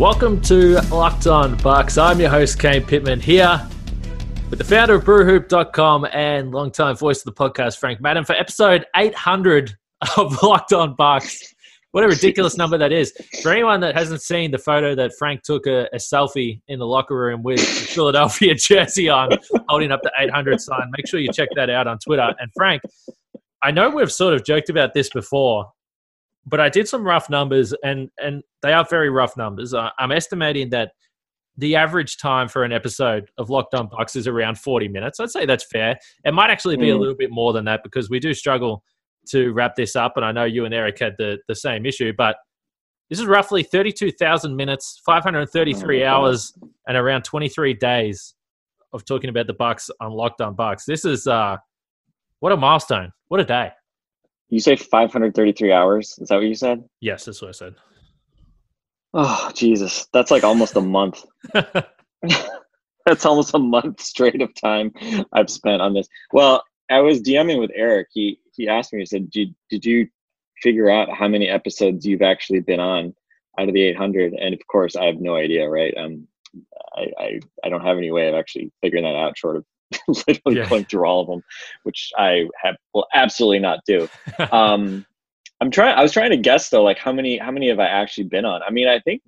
Welcome to Locked On Bucks. I'm your host, Kane Pittman, here with the founder of brewhoop.com and longtime voice of the podcast, Frank Madden, for episode 800 of Locked On Bucks. What a ridiculous number that is. For anyone that hasn't seen the photo that Frank took a, a selfie in the locker room with the Philadelphia jersey on, holding up the 800 sign, make sure you check that out on Twitter. And Frank, I know we've sort of joked about this before, but I did some rough numbers, and and they are very rough numbers. Uh, I'm estimating that the average time for an episode of Locked On Bucks is around 40 minutes. I'd say that's fair. It might actually be a Mm. little bit more than that because we do struggle to wrap this up, and I know you and Eric had the the same issue, but. This is roughly 32,000 minutes, 533 Oh, hours, and around 23 days of talking about the Bucks on Locked On Bucks. This is uh, what a milestone! What a day! You say 533 hours? Is that what you said? Yes, that's what I said. Oh, Jesus. That's like almost a month. That's almost a month straight of time I've spent on this. Well, I was DMing with Eric. He he asked me, he said, Did, did you figure out how many episodes you've actually been on out of the 800? And of course, I have no idea, right? Um, I, I, I don't have any way of actually figuring that out short of literally Yeah. going through all of them, which I have will absolutely not do. um i'm trying i was trying to guess though like how many how many have i actually been on? I mean i think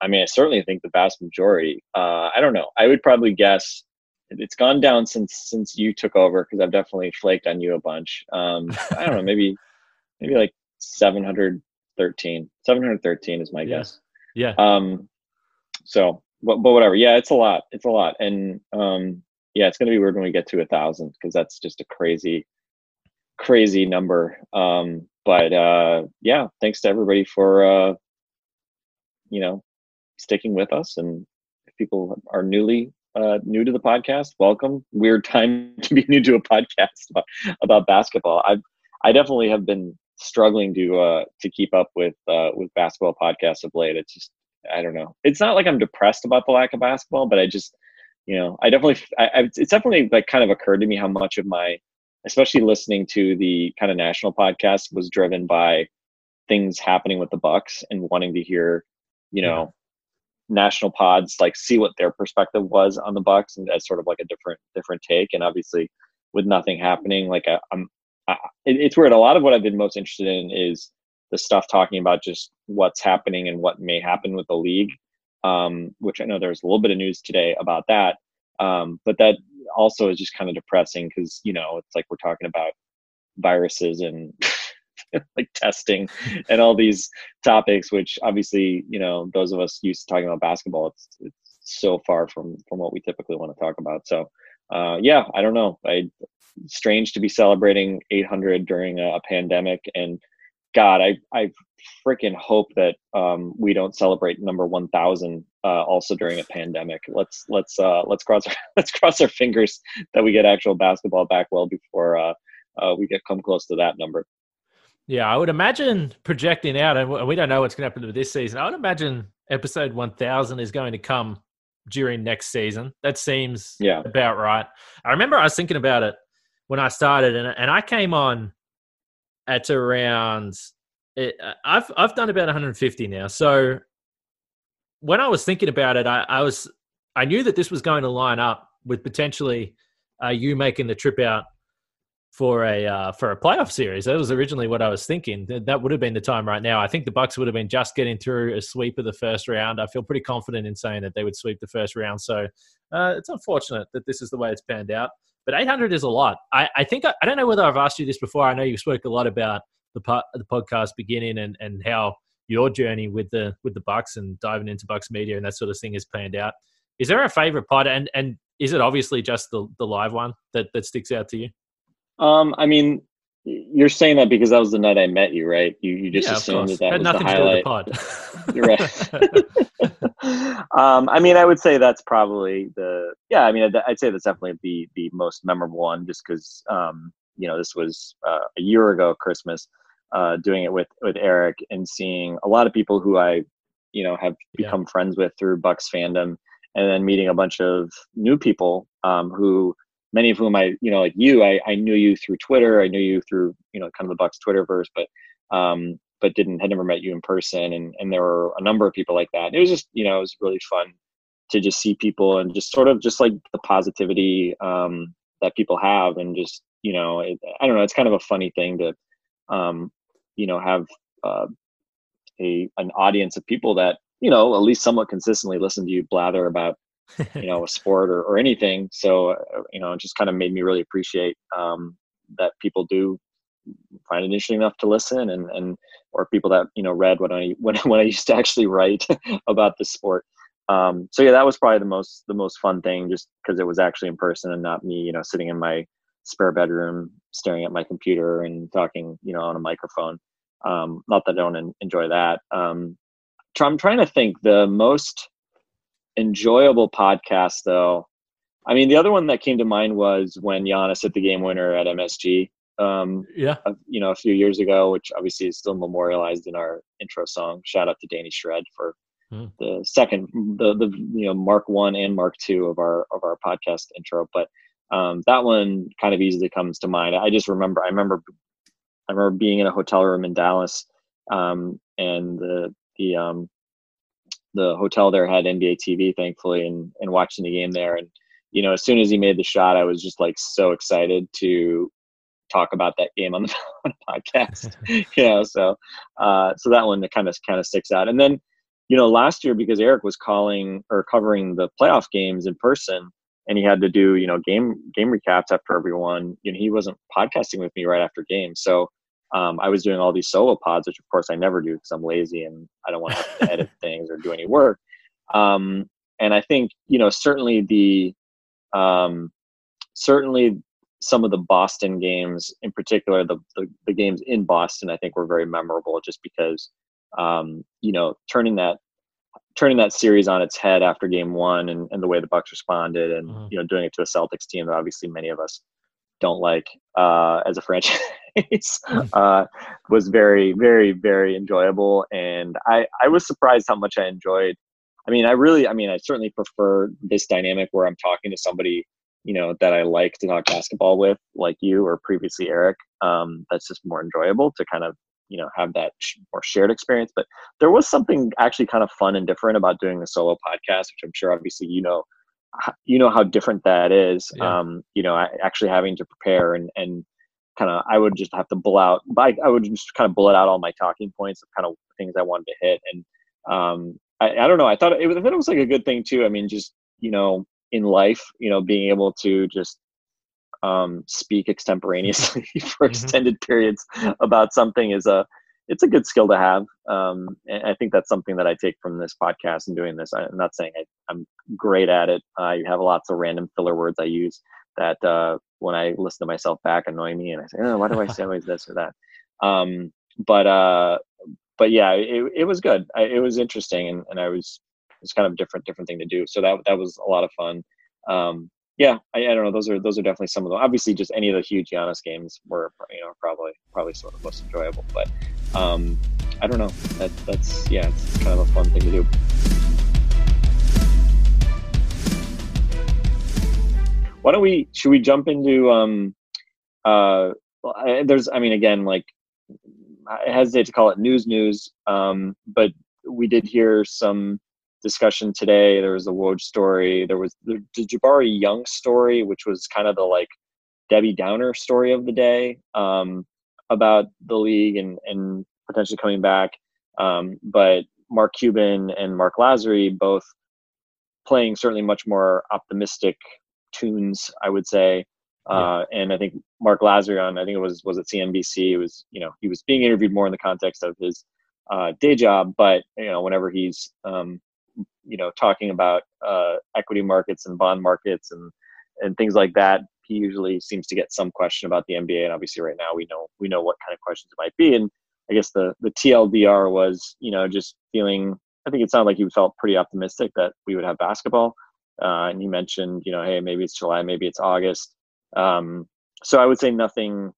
i mean i certainly think the vast majority. Uh i don't know. I would probably guess it's gone down since since you took over because i've definitely flaked on you a bunch. Um i don't know maybe maybe like 713 713 is my Yeah. guess. Yeah. um so but, but whatever. Yeah it's a lot. It's a lot. And um yeah it's gonna be weird when we get to a thousand because that's just a crazy crazy number. Um but uh yeah thanks to everybody for uh you know sticking with us. And if people are newly uh new to the podcast welcome. Weird time to be new to a podcast about, about basketball. I've i definitely have been struggling to uh to keep up with uh with basketball podcasts of late. It's just I don't know. It's not like I'm depressed about the lack of basketball, but I just, you know, I definitely, I, I, it's definitely like kind of occurred to me how much of my, especially listening to the kind of national podcast was driven by things happening with the Bucks and wanting to hear, you know, national pods like see what their perspective was on the Bucks and as sort of like a different different take. And obviously, with nothing happening, like I, I'm, I, it's weird. A lot of what I've been most interested in is the stuff talking about just what's happening and what may happen with the league, um, which I know there's a little bit of news today about that. Um, but that also is just kind of depressing because, you know, it's like we're talking about viruses and like testing and all these topics, which obviously, you know, those of us used to talking about basketball, it's, it's so far from, from what we typically want to talk about. So, uh, yeah, I don't know. I, strange to be celebrating 800 during a, a pandemic and God, I I freaking hope that um, we don't celebrate number one thousand uh, also during a pandemic. Let's let's uh, let's cross our, let's cross our fingers that we get actual basketball back well before uh, uh, we get come close to that number. Yeah, I would imagine projecting out, and we- don't know what's going to happen with this season. I would imagine episode 1000 is going to come during next season. That seems Yeah. about right. I remember I was thinking about it when I started, and, and I came on at around. It, I've I've done about 150 now. So when I was thinking about it, I, I was I knew that this was going to line up with potentially uh, you making the trip out for a uh, for a playoff series. That was originally what I was thinking. That, that would have been the time right now. I think the Bucks would have been just getting through a sweep of the first round. I feel pretty confident in saying that they would sweep the first round. So uh, it's unfortunate that this is the way it's panned out. But 800 is a lot. I, I think I, I don't know whether I've asked you this before. I know you spoke a lot about the po- the podcast beginning and and how your journey with the with the Bucks and diving into Bucks media and that sort of thing has panned out. Is there a favorite pod? And and is it obviously just the the live one that that sticks out to you? Um, I mean, you're saying that because that was the night I met you, right? You you just yeah, assumed that that Had was nothing the to do with highlight. the pod. You're right. um, I mean, I would say that's probably the yeah. I mean, I'd, I'd say that's definitely the the most memorable one, just because um, you know this was uh, a year ago Christmas, uh, doing it with with Eric and seeing a lot of people who I you know have Yeah. become friends with through Bucks fandom, and then meeting a bunch of new people um, who many of whom I you know like you I, I knew you through Twitter, I knew you through you know kind of the Bucks Twitterverse, but um, but didn't had never met you in person and and there were a number of people like that it was just you know it was really fun to just see people and just sort of just like the positivity um that people have and just you know it, i don't know it's kind of a funny thing to um you know have uh, a an audience of people that you know at least somewhat consistently listen to you blather about you know a sport or, or anything so uh, you know it just kind of made me really appreciate um that people do find it interesting enough to listen and and or people that you know read when I when when I used to actually write about the sport. Um, so yeah, that was probably the most the most fun thing, just because it was actually in person and not me, you know, sitting in my spare bedroom staring at my computer and talking, you know, on a microphone. Um, not that I don't en- enjoy that. Um, I'm trying to think the most enjoyable podcast though. I mean, the other one that came to mind was when Giannis hit the game winner at MSG um, yeah, a- you know a few years ago, which obviously is still memorialized in our intro song. Shout out to Danny Shred for Hmm. the second, the the you know Mark one and Mark two of our of our podcast intro. But um, that one kind of easily comes to mind. I just remember, I remember, I remember being in a hotel room in Dallas, um, and the the um, the hotel there had NBA TV, thankfully, and and watching the game there. And you know, as soon as he made the shot, I was just like so excited to talk about that game on the, on the podcast. you know, so uh, so that one kind of kind of sticks out. And then, you know, last year because Eric was calling or covering the playoff games in person, and he had to do you know game game recaps after everyone. You know, he wasn't podcasting with me right after games, so. Um, I was doing all these solo pods, which of course I never do because I'm lazy and I don't want to have to edit things or do any work. Um, and I think you know certainly the um, certainly some of the Boston games, in particular, the, the, the games in Boston, I think were very memorable just because, um, you know, turning that turning that series on its head after game one and, and the way the Bucks responded and, Mhm. you know, doing it to a Celtics team that obviously many of us don't like uh, as a franchise uh, was very, very, very enjoyable. And I, I was surprised how much I enjoyed. I mean, I really, I mean, I certainly prefer this dynamic where I'm talking to somebody you know that I like to talk basketball with, like you or previously Eric. Um, that's just more enjoyable to kind of you know have that sh- more shared experience. But there was something actually kind of fun and different about doing the solo podcast, which I'm sure obviously you know you know how different that is. Yeah. Um, you know, actually having to prepare and and kind of I would just have to bull out. I, I would just kind of bullet out all my talking points of kind of things I wanted to hit and. Um, I, I don't know. I thought it, was- I thought it was like a good thing too. I mean, just you know, in life, you know, being able to just um, speak extemporaneously for Mhm. extended periods about something is a it's a good skill to have. Um, and I think that's something that I take from this podcast and doing this. I'm not saying I, I'm great at it. I have lots of random filler words I use that uh, when I listen to myself back annoy me, and I say, oh, why do I say always this or that? Um, but uh, but yeah, it, it was good. I, it was interesting, and, and I was it's kind of different different thing to do. So that that was a lot of fun. Um, yeah, I, I don't know. Those are those are definitely some of them. Obviously, just any of the huge Giannis games were you know probably probably some of the most enjoyable. But um, I don't know. That that's yeah, it's kind of a fun thing to do. Why don't we? Should we jump into? Um, uh, there's. I mean, again, like I hesitate to call it news news, um, but we did hear some discussion today. There was the Woj story. There was the, the Jabari Young story, which was kind of the like Debbie Downer story of the day um, about the league and and potentially coming back. Um, but Mark Cuban and Marc Lasry both playing certainly much more optimistic tunes, I would say. Uh, and I think Marc Lasry on, I think it was was at CNBC. It was you know he was being interviewed more in the context of his uh, day job, but you know whenever he's um, you know talking about uh, equity markets and bond markets and and things like that. He usually seems to get some question about the NBA, and obviously right now we know we know what kind of questions it might be. And I guess the the TLDR was you know just feeling. I think it sounded like he felt pretty optimistic that we would have basketball. Uh, and he mentioned, you know, hey, maybe it's July, maybe it's August. Um, so I would say nothing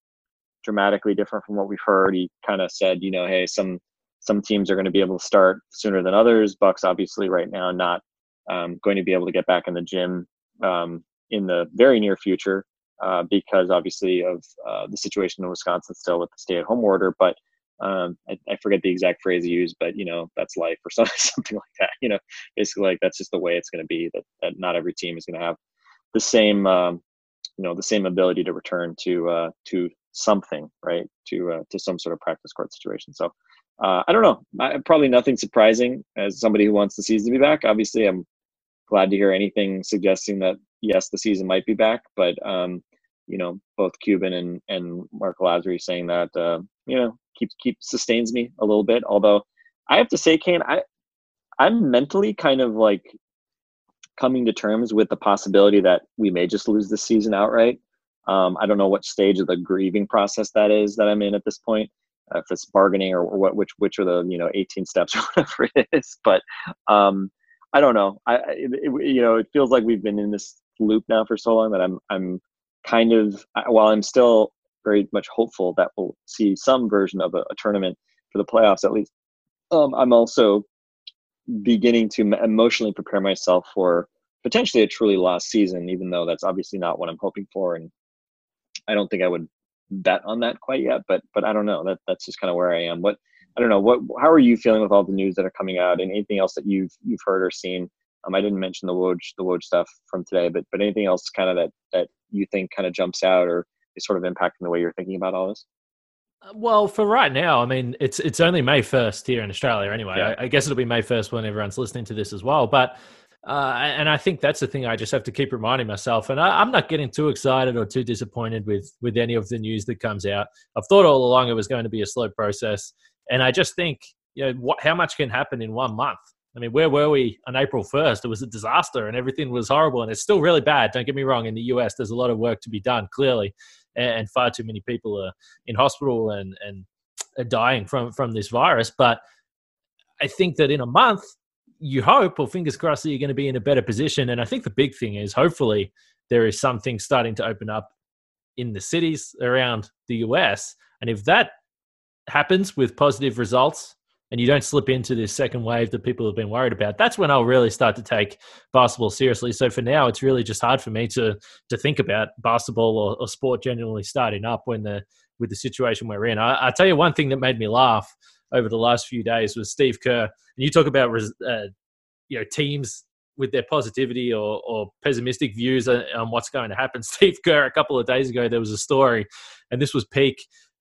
dramatically different from what we've heard. He kind of said, you know, hey, some some teams are going to be able to start sooner than others. Bucks obviously right now not um, going to be able to get back in the gym um, in the very near future uh, because obviously of uh, the situation in Wisconsin still with the stay-at-home order. But um, I, I, forget the exact phrase used, but you know that's life or something, something like that. You know, basically like that's just the way it's going to be. That that not every team is going to have the same um, you know the same ability to return to uh, to something right to uh, to some sort of practice court situation. So uh, I don't know. I, probably nothing surprising as somebody who wants the season to be back. Obviously, I'm glad to hear anything suggesting that yes, the season might be back. But um, you know, both Cuban and and Marc Lasry saying that uh, you know keeps keep sustains me a little bit. Although I have to say, Kane, I I'm mentally kind of like coming to terms with the possibility that we may just lose the season outright. Um, I don't know what stage of the grieving process that is that I'm in at this point. Uh, if it's bargaining or, or, what, which which are the you know 18 steps or whatever it is. But um, I don't know. I it, it, you know it feels like we've been in this loop now for so long that I'm I'm kind of while I'm still very much hopeful that we'll see some version of a, a tournament for the playoffs at least. Um, I'm also beginning to emotionally prepare myself for potentially a truly lost season, even though that's obviously not what I'm hoping for. And I don't think I would bet on that quite yet, but but I don't know. That that's just kind of where I am. What I don't know. What how are you feeling with all the news that are coming out, and anything else that you've you've heard or seen? Um, I didn't mention the Woj the Woj stuff from today, but but anything else kind of that that you think kind of jumps out or is sort of impacting the way you're thinking about all this? Uh, well, for right now, I mean, it's it's only May first here in Australia, anyway. Yeah. I, I, guess it'll be May first when everyone's listening to this as well. But uh, and I think that's the thing I just have to keep reminding myself. And I, am not getting too excited or too disappointed with with any of the news that comes out. I've thought all along it was going to be a slow process, and I just think you know what, how much can happen in one month. I mean, where were we on April 1st? It was a disaster and everything was horrible. And it's still really bad. Don't get me wrong. In the US, there's a lot of work to be done, clearly and far too many people are in hospital and and are dying from from this virus. But I think that in a month, you hope or fingers crossed that you're going to be in a better position. And I think the big thing is hopefully there is something starting to open up in the cities around the US. And if that happens with positive results, and you don't slip into this second wave that people have been worried about, that's when I'll really start to take basketball seriously. So for now, it's really just hard for me to to think about basketball or, or sport genuinely starting up when the with the situation we're in. I, will tell you one thing that made me laugh over the last few days was Steve Kerr. And you talk about uh, you know teams with their positivity or, or pessimistic views on, on what's going to happen. Steve Kerr, a couple of days ago, there was a story, and this was peak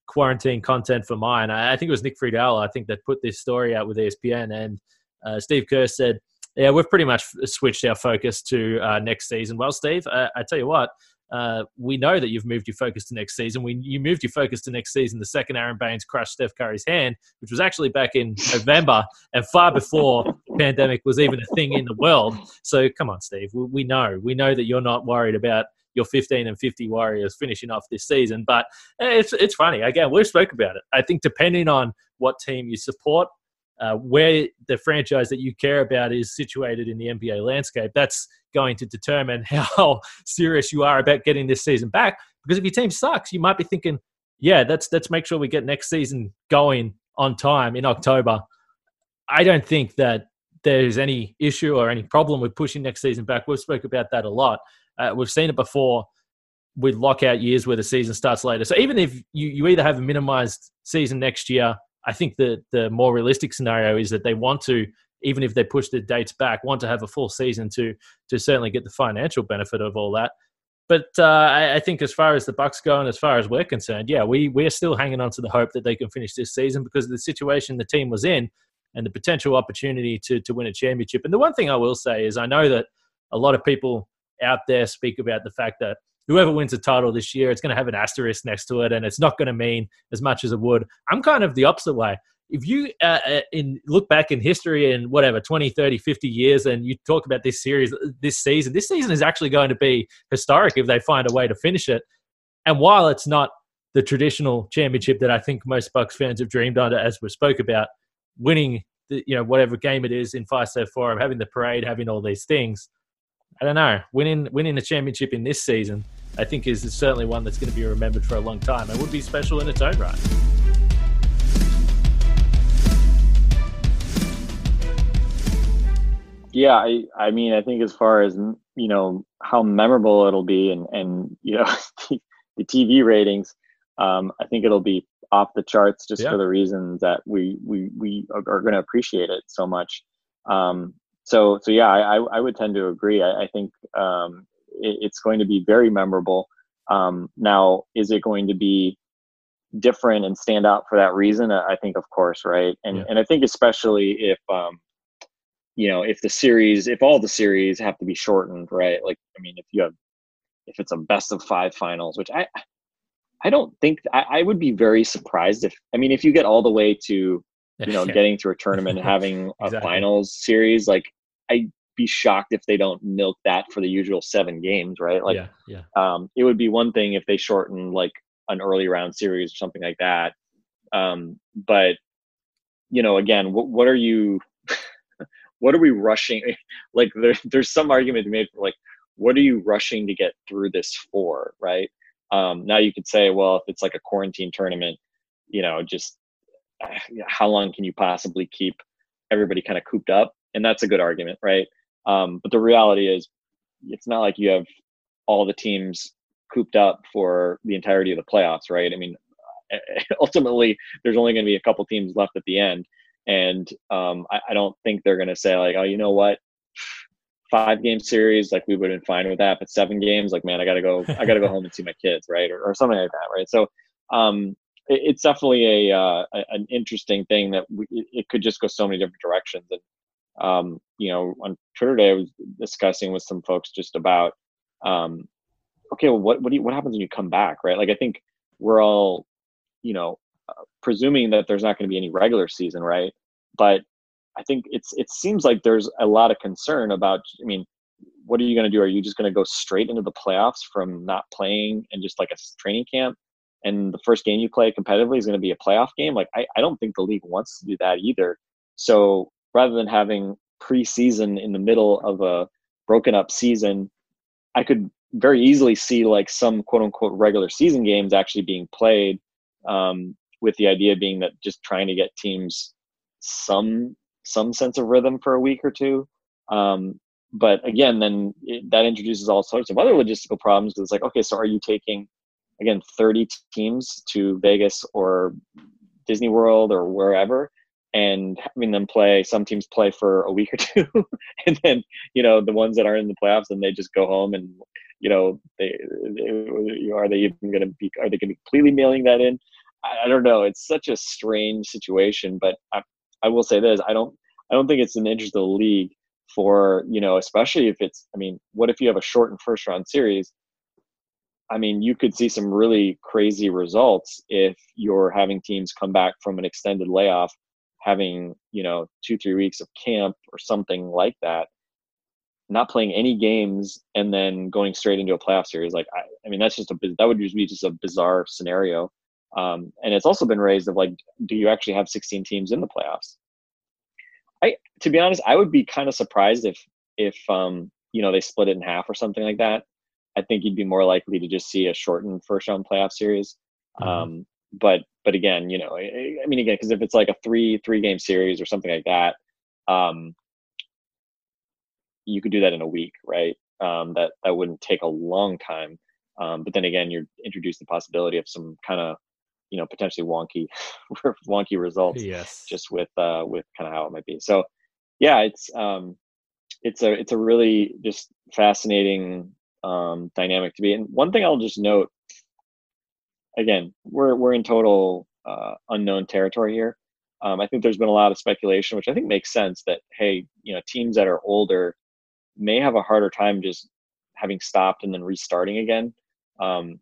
quarantine content for mine. I, I think it was Nick Friedell, I think, that put this story out with ESPN. And uh, Steve Kerr said, Yeah, we've pretty much switched our focus to uh, next season. Well, Steve, I, I tell you what, uh, we know that you've moved your focus to next season. We, you moved your focus to next season the second Aron Baynes crushed Steph Curry's hand, which was actually back in November and far before the pandemic was even a thing in the world. So come on, Steve. We, we know. We know that you're not worried about your 15 and 50 Warriors finishing off this season. But eh, it's it's funny. Again, we've spoke about it. I think depending on what team you support, uh, where the franchise that you care about is situated in the NBA landscape, that's going to determine how serious you are about getting this season back. Because if your team sucks, you might be thinking, yeah, let's let's make sure we get next season going on time in October. I don't think that there's any issue or any problem with pushing next season back. We've spoke about that a lot. Uh, we've seen it before with lockout years where the season starts later. So even if you, you either have a minimized season next year, I think that the more realistic scenario is that they want to, even if they push the dates back, want to have a full season to to certainly get the financial benefit of all that. But uh, I, I, think as far as the Bucks go and as far as we're concerned, yeah, we we are still hanging on to the hope that they can finish this season because of the situation the team was in and the potential opportunity to to win a championship. And the one thing I will say is I know that a lot of people out there speak about the fact that whoever wins the title this year, it's going to have an asterisk next to it, and it's not going to mean as much as it would. I'm kind of the opposite way. if you uh, uh, in look back in history and whatever 20 30 50 years and you talk about this series this season this season is actually going to be historic if they find a way to finish it and while it's not the traditional championship that i think most bucks fans have dreamed on as we spoke about winning the, you know whatever game it is in five fiserv forum having the parade having all these things i don't know winning winning the championship in this season i think is certainly one that's going to be remembered for a long time and would be special in its own right Yeah, I, I mean, I think as far as you know how memorable it'll be, and and you know the TV ratings, um, I think it'll be off the charts just yeah. for the reasons that we we we are, are going to appreciate it so much. Um, so so yeah, I I would tend to agree. I, I think um, it's going to be very memorable. Um, now, is it going to be different and stand out for that reason? I think, of course, right. And yeah. and I think especially if um, you know if the series if all the series have to be shortened right like i mean if you have if it's a best of five finals which i i don't think i, I would be very surprised if i mean if you get all the way to you know getting to a tournament and having exactly. a finals series like i'd be shocked if they don't milk that for the usual seven games right like yeah, yeah. um it would be one thing if they shorten like an early round series or something like that um but you know again what, what are you what are we rushing? Like there, there's some argument to be made for like, what are you rushing to get through this for, right? Um, now you could say, well, if it's like a quarantine tournament, you know, just how long can you possibly keep everybody kind of cooped up? And that's a good argument, right? Um, but the reality is, it's not like you have all the teams cooped up for the entirety of the playoffs, right? I mean, ultimately, there's only going to be a couple teams left at the end, and um, I, I, don't think they're going to say like, oh, you know what, five game series, like we would have been fine with that, but seven games, like man, I got to go, I got to go home and see my kids, right, or, or something like that, right? So um, it, it's definitely a, uh, an interesting thing that we, it could just go so many different directions. And um, you know, on Twitter today, I was discussing with some folks just about, um, okay, well, what what, you, what happens when you come back, right? Like I think we're all, you know, presuming that there's not going to be any regular season, right? But I think it's it seems like there's a lot of concern about. I mean, what are you going to do? Are you just going to go straight into the playoffs from not playing and just like a training camp? And the first game you play competitively is going to be a playoff game. Like I, I don't think the league wants to do that either. So rather than having preseason in the middle of a broken up season, I could very easily see like some quote unquote regular season games actually being played um, with the idea being that just trying to get teams some some sense of rhythm for a week or two. Um, but again, then it, that introduces all sorts of other logistical problems because it's like, okay, so are you taking again 30 teams to Vegas or Disney World or wherever? And having them play some teams play for a week or two and then you know the ones that aren't in the playoffs and they just go home and you know they, they are they even going to be are they going to be completely mailing that in I, don't know. It's such a strange situation, but I, I will say this: I don't, I don't think it's the interest of the league for you know, especially if it's. I mean, what if you have a shortened first round series? I mean, you could see some really crazy results if you're having teams come back from an extended layoff, having you know two three weeks of camp or something like that, not playing any games and then going straight into a playoff series. Like, I, I mean, that's just a that would just be just a bizarre scenario. Um, and it's also been raised of like, do you actually have 16 teams in the playoffs? I, to be honest, I would be kind of surprised if, if, um, you know, they split it in half or something like that. I think you'd be more likely to just see a shortened first round playoff series. Mm-hmm. Um, but, but again, you know, I, I mean, again, because if it's like a three, three game series or something like that, um, you could do that in a week, right? Um, that that wouldn't take a long time. Um, but then again, you're introduced the possibility of some kind of you know potentially wonky wonky results yes just with uh with kind of how it might be so yeah it's um it's a it's a really just fascinating um dynamic to be and one thing i'll just note again we're we're in total uh, unknown territory here um, i think there's been a lot of speculation which i think makes sense that hey you know teams that are older may have a harder time just having stopped and then restarting again um,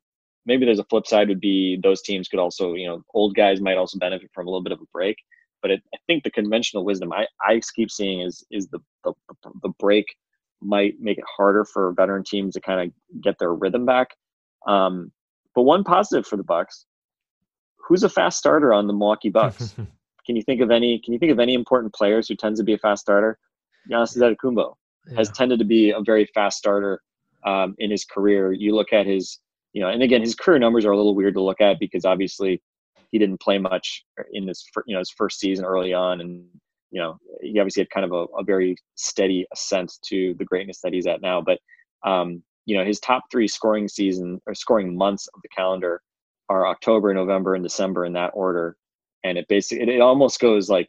maybe there's a flip side would be those teams could also, you know, old guys might also benefit from a little bit of a break. But it, I think the conventional wisdom I, I keep seeing is is the, the the break might make it harder for veteran teams to kind of get their rhythm back. Um, but one positive for the Bucks, who's a fast starter on the Milwaukee Bucks? can you think of any? Can you think of any important players who tends to be a fast starter? Giannis Antetokounmpo yeah. has tended to be a very fast starter um, in his career. You look at his, you know, and again, his career numbers are a little weird to look at because obviously he didn't play much in his, you know, his first season early on, and you know, he obviously had kind of a, a very steady ascent to the greatness that he's at now. But um, you know, his top three scoring season or scoring months of the calendar are October, November, and December in that order. And it basically it, it almost goes like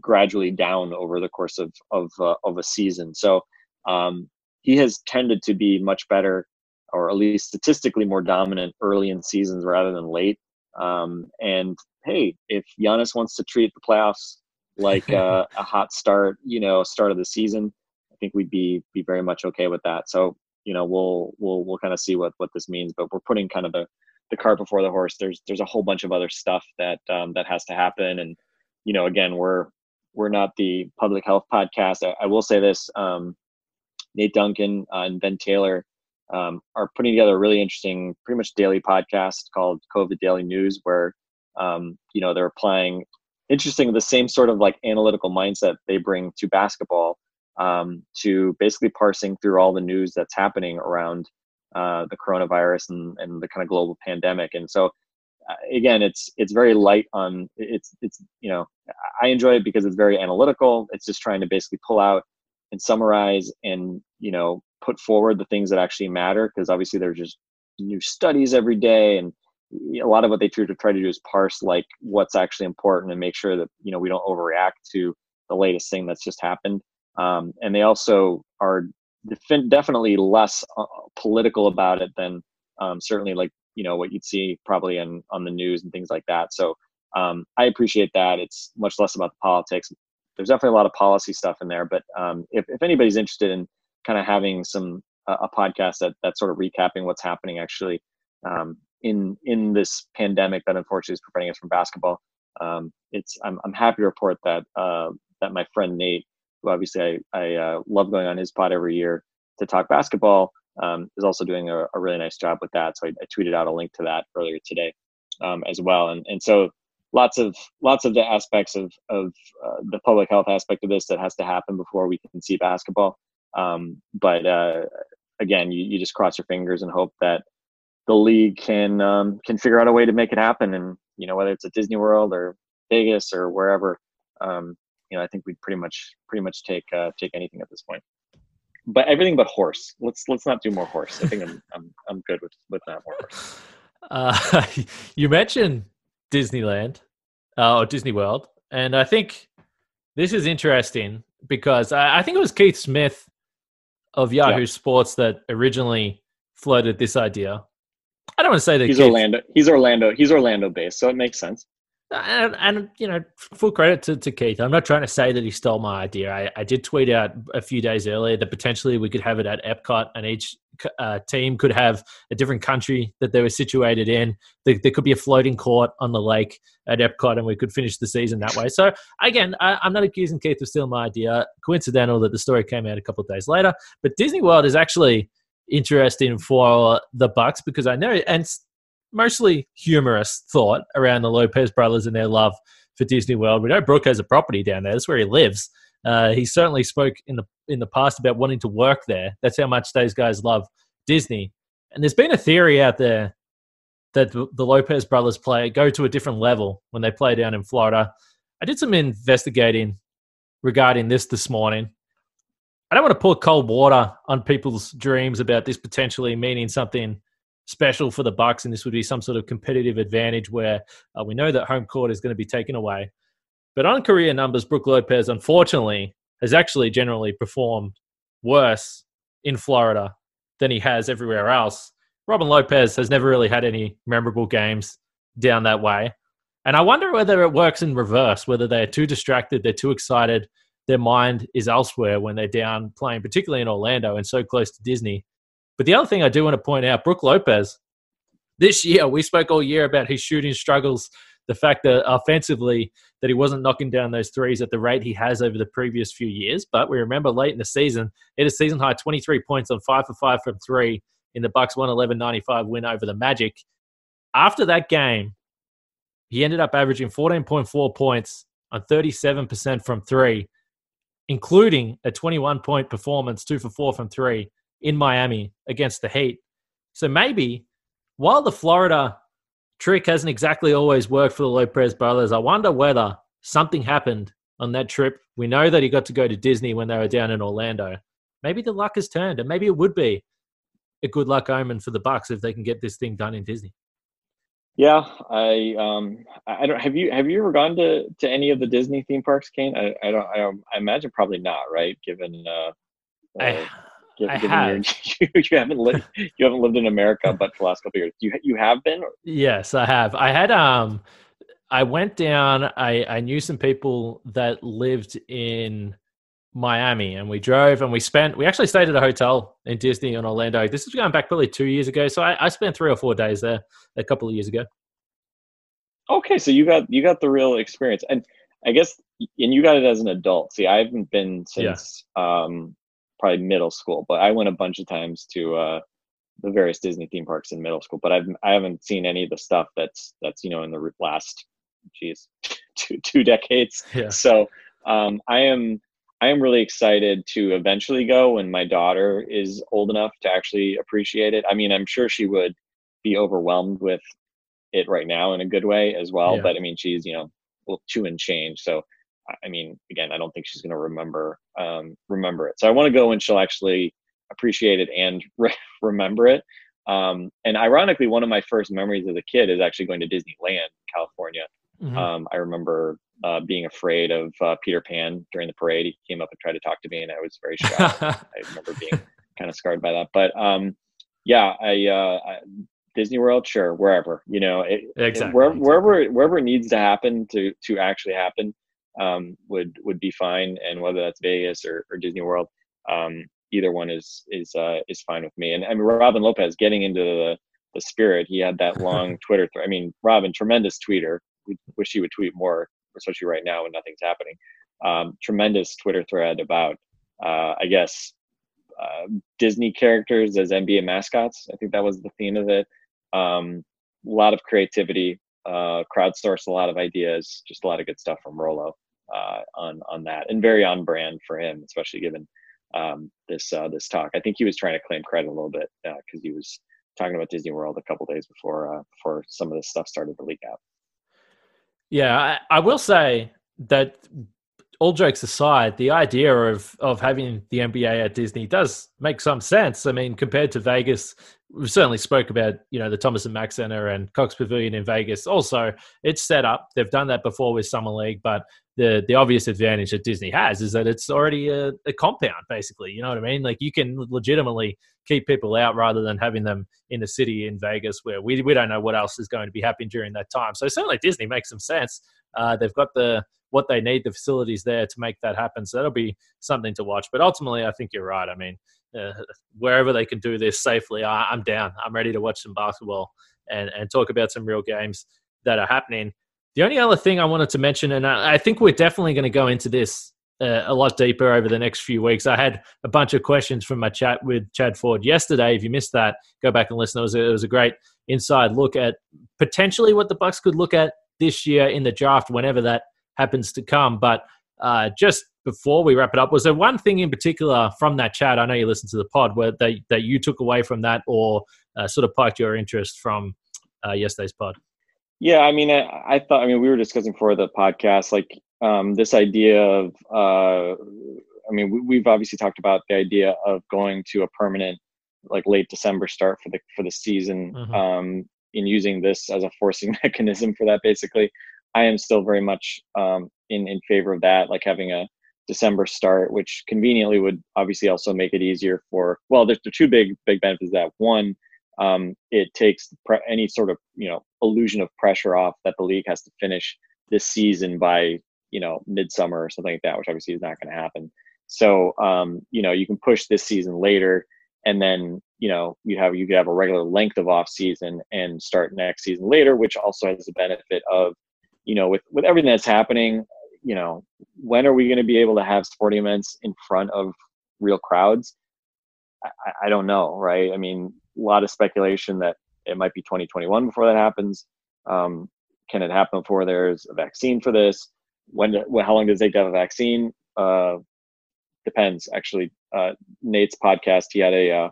gradually down over the course of of uh, of a season. So um, he has tended to be much better, or at least statistically more dominant early in seasons rather than late. Um, and hey, if Giannis wants to treat the playoffs like uh, a hot start, you know, start of the season, I think we'd be be very much okay with that. So you know, we'll we'll we'll kind of see what what this means, but we're putting kind of the the cart before the horse. There's there's a whole bunch of other stuff that um, that has to happen, and you know, again, we're we're not the public health podcast. I, I will say this: um, Nate Duncan uh, and Ben Taylor um, are putting together a really interesting, pretty much daily podcast called COVID Daily News, where um, you know they're applying interesting the same sort of like analytical mindset they bring to basketball um, to basically parsing through all the news that's happening around uh, the coronavirus and, and the kind of global pandemic. And so, uh, again, it's it's very light on it's it's you know I enjoy it because it's very analytical. It's just trying to basically pull out and summarize and you know put forward the things that actually matter because obviously there's just new studies every day and a lot of what they try to try to do is parse like what's actually important and make sure that you know we don't overreact to the latest thing that's just happened um, and they also are def- definitely less uh, political about it than um, certainly like you know what you'd see probably in on the news and things like that. So um, I appreciate that. It's much less about the politics. There's definitely a lot of policy stuff in there, but um, if if anybody's interested in kind of having some uh, a podcast that that's sort of recapping what's happening actually um, in in this pandemic that unfortunately is preventing us from basketball, um, it's I'm I'm happy to report that uh, that my friend Nate obviously I, I uh, love going on his pod every year to talk basketball, um, is also doing a, a, really nice job with that. So I, I, tweeted out a link to that earlier today um, as well. And and so lots of lots of the aspects of of uh, the public health aspect of this that has to happen before we can see basketball. Um, but uh, again, you, you just cross your fingers and hope that the league can um, can figure out a way to make it happen. And you know whether it's at Disney World or Vegas or wherever, um, you know, I think we'd pretty much pretty much take uh, take anything at this point. But everything but horse. Let's let's not do more horse. I think I'm I'm I'm good with with that more horse. Uh, you mentioned Disneyland uh, or Disney World, and I think this is interesting because I, I think it was Keith Smith of Yahoo yeah. Sports that originally floated this idea. I don't want to say that he's Keith, Orlando. He's Orlando. He's Orlando based, so it makes sense and, and, you know, full credit to, to Keith. I'm not trying to say that he stole my idea. I, I did tweet out a few days earlier that potentially we could have it at Epcot, and each uh, team could have a different country that they were situated in. There, there, could be a floating court on the lake at Epcot, and we could finish the season that way. So again, I, am not accusing Keith of stealing my idea. Coincidental that the story came out a couple of days later, but Disney World is actually interesting for the Bucks because I know and mostly humorous thought around the Lopez brothers and their love for Disney World. We know Brooke has a property down there. That's where he lives. Uh, he certainly spoke in the in the past about wanting to work there. That's how much those guys love Disney. And there's been a theory out there that the Lopez brothers play go to a different level when they play down in Florida. I did some investigating regarding this this morning. I don't want to pour cold water on people's dreams about this potentially meaning something special for the Bucks, and this would be some sort of competitive advantage where uh, we know that home court is going to be taken away. But on career numbers, Brooke Lopez, unfortunately, has actually generally performed worse in Florida than he has everywhere else. Robin Lopez has never really had any memorable games down that way. And I wonder whether it works in reverse, whether they're too distracted, they're too excited, their mind is elsewhere when they're down playing, particularly in Orlando and so close to Disney, but the other thing I do want to point out, Brooke Lopez, this year we spoke all year about his shooting struggles the fact that offensively that he wasn't knocking down those threes at the rate he has over the previous few years. But we remember late in the season, had a season high 23 points on five for five from three in the Bucks 111-95 win over the Magic. After that game, he ended up averaging 14.4 points on 37% from three, including a 21 point performance, two for four from three in Miami against the Heat. So maybe while the Florida trick hasn't exactly always worked for the Lopez brothers, I wonder whether something happened on that trip. We know that he got to go to Disney when they were down in Orlando. Maybe the luck has turned, and maybe it would be a good luck omen for the Bucks if they can get this thing done in Disney. Yeah, I um I don't have you have you ever gone to to any of the Disney theme parks, Kane? I, I don't I, I imagine probably not, right? Given uh, I, given, I have. You, you haven't lived you haven't lived in America, but for the last couple of years, you you have been. Or? Yes, I have. I had um I went down I I knew some people that lived in Miami and we drove and we spent we actually stayed at a hotel in Disney in Orlando. This is going back probably two years ago. So I, I spent three or four days there a couple of years ago. Okay, so you got you got the real experience, and I guess and you got it as an adult. See, I haven't been since um probably middle school, but I went a bunch of times to uh the various Disney theme parks in middle school, but I've I haven't seen any of the stuff that's that's you know in the last geez two two decades. Yeah. So um, I am I am really excited to eventually go when my daughter is old enough to actually appreciate it. I mean, I'm sure she would be overwhelmed with it right now in a good way as well. Yeah. But I mean, she's you know two and change, so I- mean, again, I don't think she's going to remember um, remember it. So I want to go and she'll actually appreciate it and re- remember it. Um, and ironically, one of my first memories as a kid is actually going to Disneyland, California. Mhm. Um, I remember uh, being afraid of uh, Peter Pan during the parade. He came up and tried to talk to me, and I was very shy. I remember being kind of scarred by that. But um, yeah, I, uh, I Disney World, sure, wherever you know, it, it- wherever exactly. wherever wherever it needs to happen to to actually happen um, would would be fine. And whether that's Vegas or, or Disney World, um, either one is is uh, is fine with me. And I mean, Robin Lopez getting into the the spirit. He had that long Twitter. Th- I mean, Robin, tremendous tweeter. We wish he would tweet more, especially right now when nothing's happening. Um, tremendous Twitter thread about, uh, I guess, uh, Disney characters as NBA mascots. I think that was the theme of it. Um, a lot of creativity, uh, crowdsourced a lot of ideas, just a lot of good stuff from Rolo uh, on on that, and very on brand for him, especially given um, this uh, this talk. I think he was trying to claim credit a little bit because he was talking about Disney World a couple days before uh, before some of this stuff started to leak out. Yeah, I, I will say that all jokes aside, the idea of of having the NBA at Disney does make some sense. I mean, compared to Vegas, we certainly spoke about you know the Thomas and Mack Center and Cox Pavilion in Vegas. Also, it's set up. They've done that before with Summer League, but the the obvious advantage that Disney has is that it's already a, a compound, basically. You know what I mean? Like you can legitimately keep people out rather than having them in the city in Vegas where we we don't know what else is going to be happening during that time. So certainly Disney makes some sense. Uh, they've got the what they need, the facilities there to make that happen. So that'll be something to watch. But ultimately, I think you're right. I mean, uh, wherever they can do this safely, I, I'm down. I'm ready to watch some basketball and, and talk about some real games that are happening. The only other thing I wanted to mention, and I, I think we're definitely going to go into this uh, a lot deeper over the next few weeks. I had a bunch of questions from my chat with Chad Ford yesterday. If you missed that, go back and listen. It was a, it was a great inside look at potentially what the Bucks could look at this year in the draft, whenever that happens to come. But uh, just before we wrap it up, was there one thing in particular from that chat? I know you listened to the pod where that that you took away from that, or uh, sort of piqued your interest from uh, yesterday's pod. Yeah, I mean, I, I thought. I mean, we were discussing for the podcast, like um, this idea of. Uh, I mean, we, we've obviously talked about the idea of going to a permanent, like late December start for the for the season, Mhm. um, and using this as a forcing mechanism for that. Basically, I am still very much um, in in favor of that, like having a December start, which conveniently would obviously also make it easier for. Well, there's the two big big benefits. of That one, um, it takes pre- any sort of you know illusion of pressure off that the league has to finish this season by you know midsummer or something like that, which obviously is not going to happen. So um, you know you can push this season later, and then you know you have you could have a regular length of off season and start next season later, which also has the benefit of you know, with with everything that's happening, you know, when are we going to be able to have sporting events in front of real crowds? I, I don't know, right? I mean, a lot of speculation that it might be 2021 before that happens. Um, can it happen before there's a vaccine for this? When? How long does it take to have a vaccine? Uh, depends. Actually, uh, Nate's podcast, he had a uh,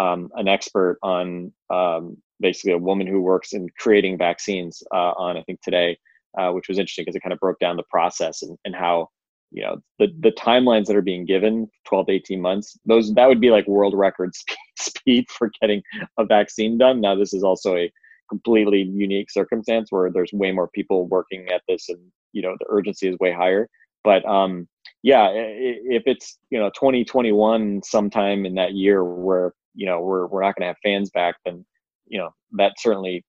um, an expert on um, basically a woman who works in creating vaccines uh, on I think today, uh, which was interesting because it kind of broke down the process and, and how you know the the timelines that are being given 12 to 18 months those that would be like world record speed, speed for getting a vaccine done. Now this is also a completely unique circumstance where there's way more people working at this and you know the urgency is way higher. But um yeah if it's you know 2021 sometime in that year where you know we're we're not going to have fans back then you know that certainly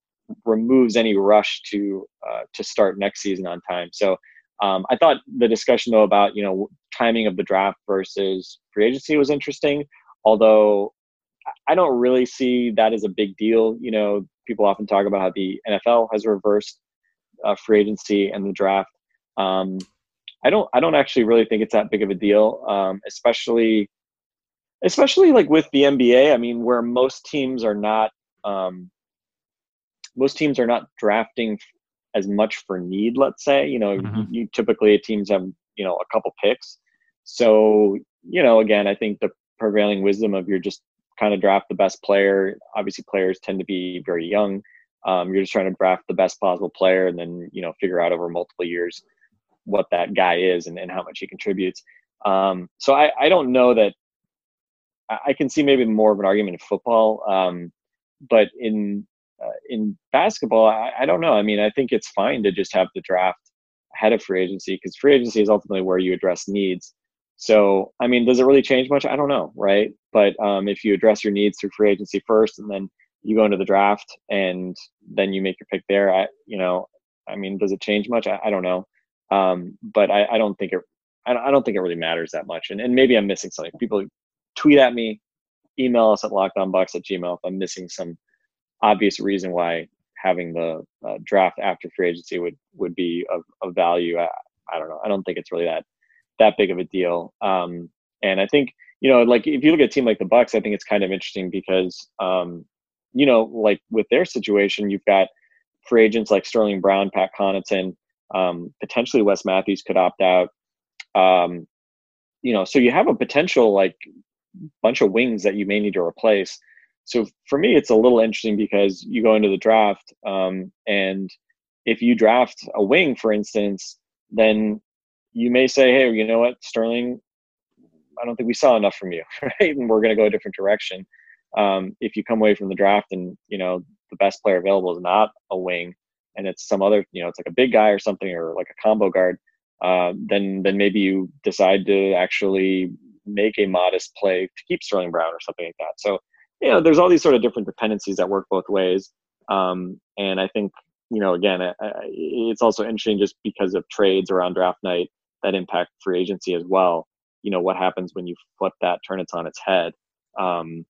removes any rush to uh, to start next season on time. So um, I thought the discussion though about you know timing of the draft versus free agency was interesting, although I don't really see that as a big deal. You know, people often talk about how the NFL has reversed uh, free agency and the draft. Um, I don't I don't actually really think it's that big of a deal, um, especially especially like with the NBA. I mean, where most teams are not um, most teams are not drafting as much for need. Let's say you know mm-hmm. you, typically teams have you know a couple picks, so you know again I think the prevailing wisdom of you're just kind of draft the best player. Obviously, players tend to be very young. Um, you're just trying to draft the best possible player, and then you know figure out over multiple years what that guy is and, and how much he contributes. Um, so I, I don't know that I can see maybe more of an argument in football, um, but in in basketball, I, I, don't know. I mean, I think it's fine to just have the draft ahead of free agency because free agency is ultimately where you address needs. So, I mean, does it really change much? I don't know, right? But um, if you address your needs through free agency first, and then you go into the draft, and then you make your pick there, I, you know, I mean, does it change much? I, I don't know. Um, but I, I, don't think it. I don't think it really matters that much. And, and maybe I'm missing something. People tweet at me, email us at lockedonbucks at gmail if I'm missing some obvious reason why having the uh, draft after free agency would would be of, of value. I, I, don't know. I don't think it's really that that big of a deal. Um, and I think you know, like if you look at a team like the Bucks, I think it's kind of interesting because um, you know, like with their situation, you've got free agents like Sterling Brown, Pat Connaughton, um, potentially Wes Matthews could opt out. Um, you know, so you have a potential like bunch of wings that you may need to replace. So for me, it's a little interesting because you go into the draft, um, and if you draft a wing, for instance, then you may say, "Hey, you know what, Sterling, I don't think we saw enough from you, right? And we're going to go a different direction." Um, if you come away from the draft and you know the best player available is not a wing, and it's some other, you know, it's like a big guy or something, or like a combo guard, uh, then then maybe you decide to actually make a modest play to keep Sterling Brown or something like that. So you know, there's all these sort of different dependencies that work both ways. Um, and I think, you know, again, it's also interesting just because of trades around draft night that impact free agency as well. You know, what happens when you flip that, turn it on its head, um,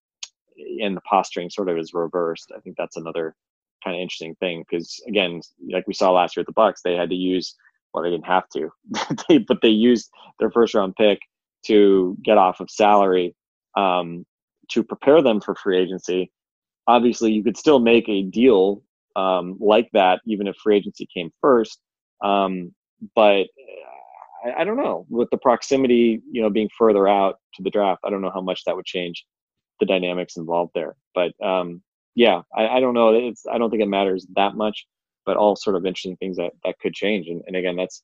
and the posturing sort of is reversed. I think that's another kind of interesting thing because again, like we saw last year at the Bucks, they had to use well, they didn't have to, but they used their first round pick to get off of salary um, to prepare them for free agency. Obviously, you could still make a deal um, like that even if free agency came first. Um, but I, I, don't know with the proximity, you know, being further out to the draft. I don't know how much that would change the dynamics involved there. But um, yeah, I, I, don't know. It's I don't think it matters that much. But all sort of interesting things that that could change. And, and again, that's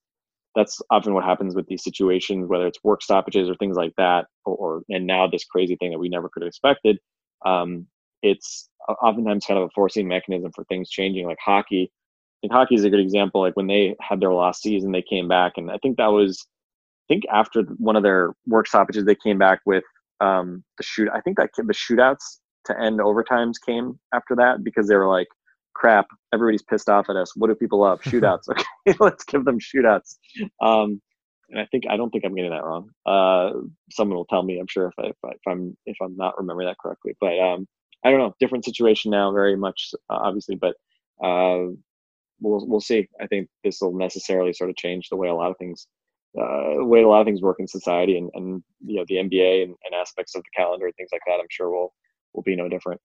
that's often what happens with these situations, whether it's work stoppages or things like that, or, or and now this crazy thing that we never could have expected. Um, it's oftentimes kind of a forcing mechanism for things changing, like hockey. I think hockey is a good example. Like when they had their last season, they came back, and I think that was, I think after one of their work stoppages, they came back with um, the shoot. I think that the shootouts to end overtimes came after that because they were like, crap, everybody's pissed off at us. What do people love? Shootouts. Okay, let's give them shootouts. Um, and I think I don't think I'm getting that wrong. Uh, someone will tell me. I'm sure if, I, if, I'm if I'm not remembering that correctly. But um, I don't know. Different situation now, very much uh, obviously. But uh, we'll we'll see. I think this will necessarily sort of change the way a lot of things, uh, the way a lot of things work in society, and, and you know the NBA and, and aspects of the calendar and things like that. I'm sure will will be no different.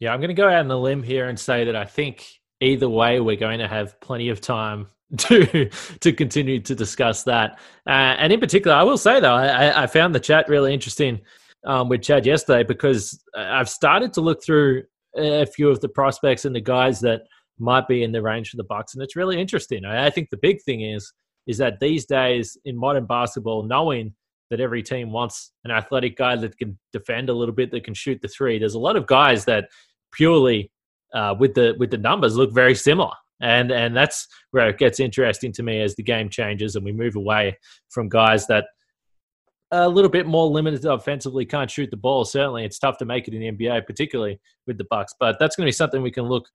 Yeah, I'm going to go out on the limb here and say that I think either way, we're going to have plenty of time to to continue to discuss that. Uh, and in particular, I will say though, I, I found the chat really interesting um, with Chad yesterday because I've started to look through a few of the prospects and the guys that might be in the range for the Bucks, and it's really interesting. I, I think the big thing is is that these days in modern basketball, knowing that every team wants an athletic guy that can defend a little bit, that can shoot the three. There's a lot of guys that purely uh, with the with the numbers look very similar, and and that's where it gets interesting to me as the game changes and we move away from guys that a little bit more limited offensively, can't shoot the ball. Certainly, it's tough to make it in the NBA, particularly with the Bucks. But that's going to be something we can look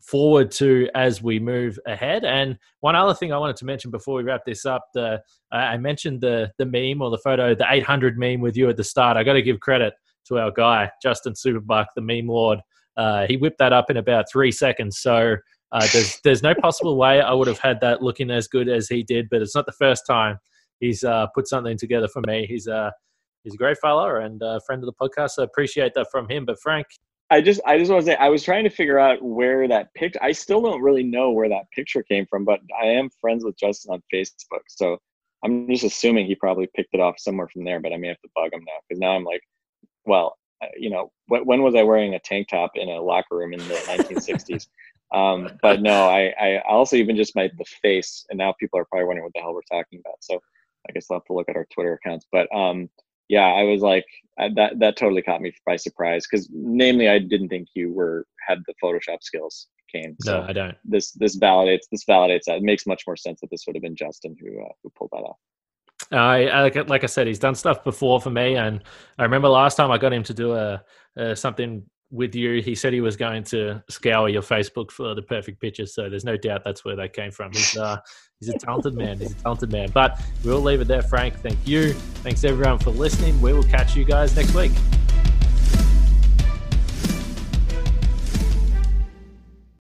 forward to as we move ahead. And one other thing I wanted to mention before we wrap this up, the I mentioned the the meme or the photo, the 800 meme with you at the start. I got to give credit to our guy Justin Superbuck, the meme lord. Uh, he whipped that up in about three seconds. So uh, there's there's no possible way I would have had that looking as good as he did. But it's not the first time he's uh, put something together for me. He's a uh, he's a great fellow and a friend of the podcast. So I appreciate that from him. But Frank, I just I just want to say I was trying to figure out where that picture. I still don't really know where that picture came from, but I am friends with Justin on Facebook, so I'm just assuming he probably picked it off somewhere from there. But I may have to bug him now because now I'm like, well, uh, you know, when was I wearing a tank top in a locker room in the 1960s? Um, but no, I, I also even just my the face, and now people are probably wondering what the hell we're talking about. So I guess I'll have to look at our Twitter accounts. But um, yeah, I was like I, that. That totally caught me by surprise because, namely, I didn't think you were had the Photoshop skills, Kane. So no, I don't. This this validates this validates that. It makes much more sense that this would have been Justin who uh, who pulled that off. I, like, like I said, he's done stuff before for me, and I remember last time I got him to do a, a something with you. He said he was going to scour your Facebook for the perfect pictures. So there's no doubt that's where they came from. He's uh, he's a talented man. He's a talented man. But we'll leave it there, Frank. Thank you. Thanks everyone for listening. We will catch you guys next week.